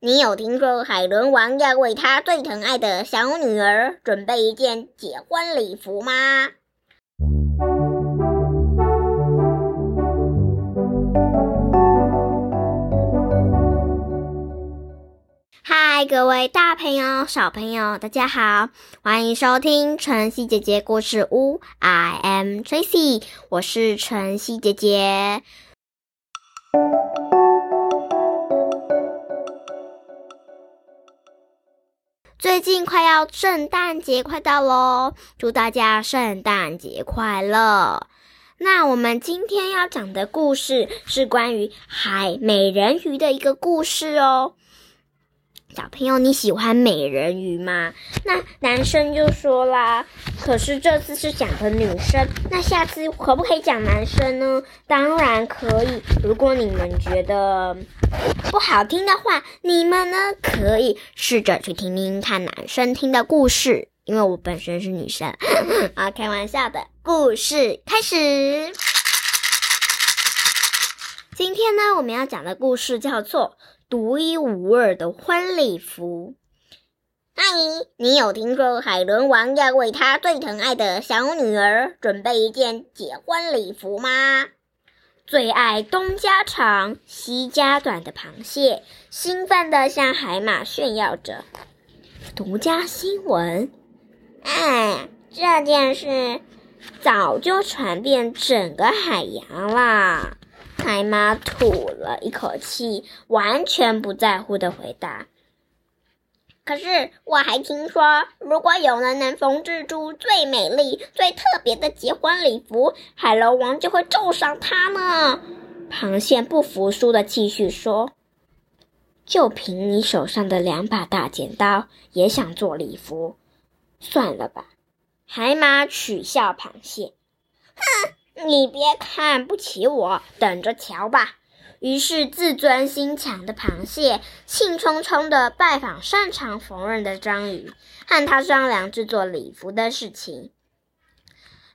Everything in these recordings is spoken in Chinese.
你有听说海伦王要为他最疼爱的小女儿准备一件结婚礼服吗？嗨，各位大朋友、小朋友，大家好，欢迎收听晨曦姐姐故事屋。I am Tracy，我是晨曦姐姐。最近快要圣诞节快到喽，祝大家圣诞节快乐！那我们今天要讲的故事是关于海美人鱼的一个故事哦。小朋友，你喜欢美人鱼吗？那男生就说啦，可是这次是讲的女生，那下次可不可以讲男生呢？当然可以。如果你们觉得不好听的话，你们呢可以试着去听听看男生听的故事，因为我本身是女生。啊，开玩笑的。故事开始。今天呢，我们要讲的故事叫做。独一无二的婚礼服。阿姨，你有听说海伦王要为他最疼爱的小女儿准备一件结婚礼服吗？最爱东家长西家短的螃蟹兴奋地向海马炫耀着。独家新闻：哎，这件事早就传遍整个海洋啦。海马吐了一口气，完全不在乎的回答：“可是我还听说，如果有人能缝制出最美丽、最特别的结婚礼服，海龙王就会重赏他呢。”螃蟹不服输的继续说：“就凭你手上的两把大剪刀，也想做礼服？算了吧。”海马取笑螃蟹：“哼！”你别看不起我，等着瞧吧。于是，自尊心强的螃蟹兴冲冲地拜访擅长缝纫的章鱼，和他商量制作礼服的事情。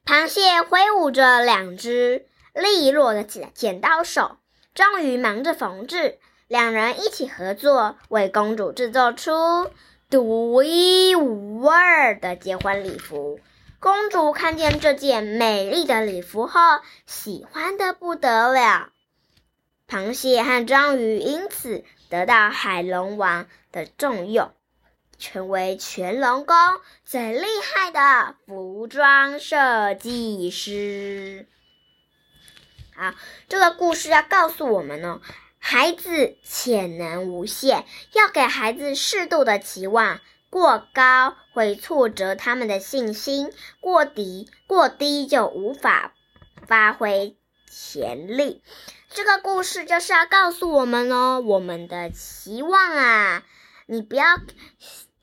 螃蟹挥舞着两只利落的剪剪刀手，章鱼忙着缝制，两人一起合作，为公主制作出独一无二的结婚礼服。公主看见这件美丽的礼服后，喜欢的不得了。螃蟹和章鱼因此得到海龙王的重用，成为全龙宫最厉害的服装设计师。好，这个故事要告诉我们呢，孩子潜能无限，要给孩子适度的期望。过高会挫折他们的信心，过低过低就无法发挥潜力。这个故事就是要告诉我们哦，我们的期望啊，你不要，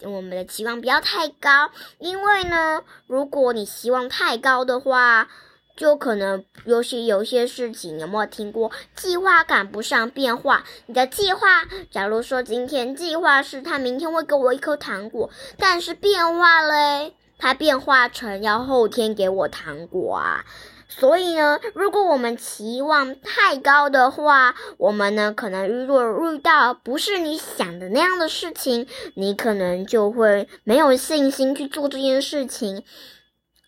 我们的期望不要太高，因为呢，如果你希望太高的话。就可能有些有些事情，有没有听过？计划赶不上变化。你的计划，假如说今天计划是他明天会给我一颗糖果，但是变化嘞，他变化成要后天给我糖果啊。所以呢，如果我们期望太高的话，我们呢可能如果遇到不是你想的那样的事情，你可能就会没有信心去做这件事情。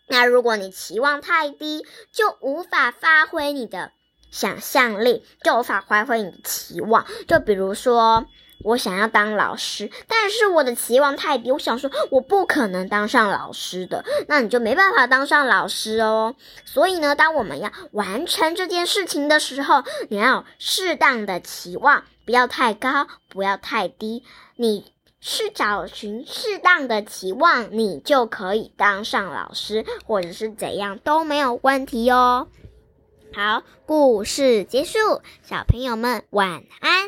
那如果你期望太低，就无法发挥你的想象力，就无法发挥你的期望。就比如说，我想要当老师，但是我的期望太低，我想说我不可能当上老师的，那你就没办法当上老师哦。所以呢，当我们要完成这件事情的时候，你要适当的期望，不要太高，不要太低，你。是找寻适当的期望，你就可以当上老师，或者是怎样都没有问题哦。好，故事结束，小朋友们晚安。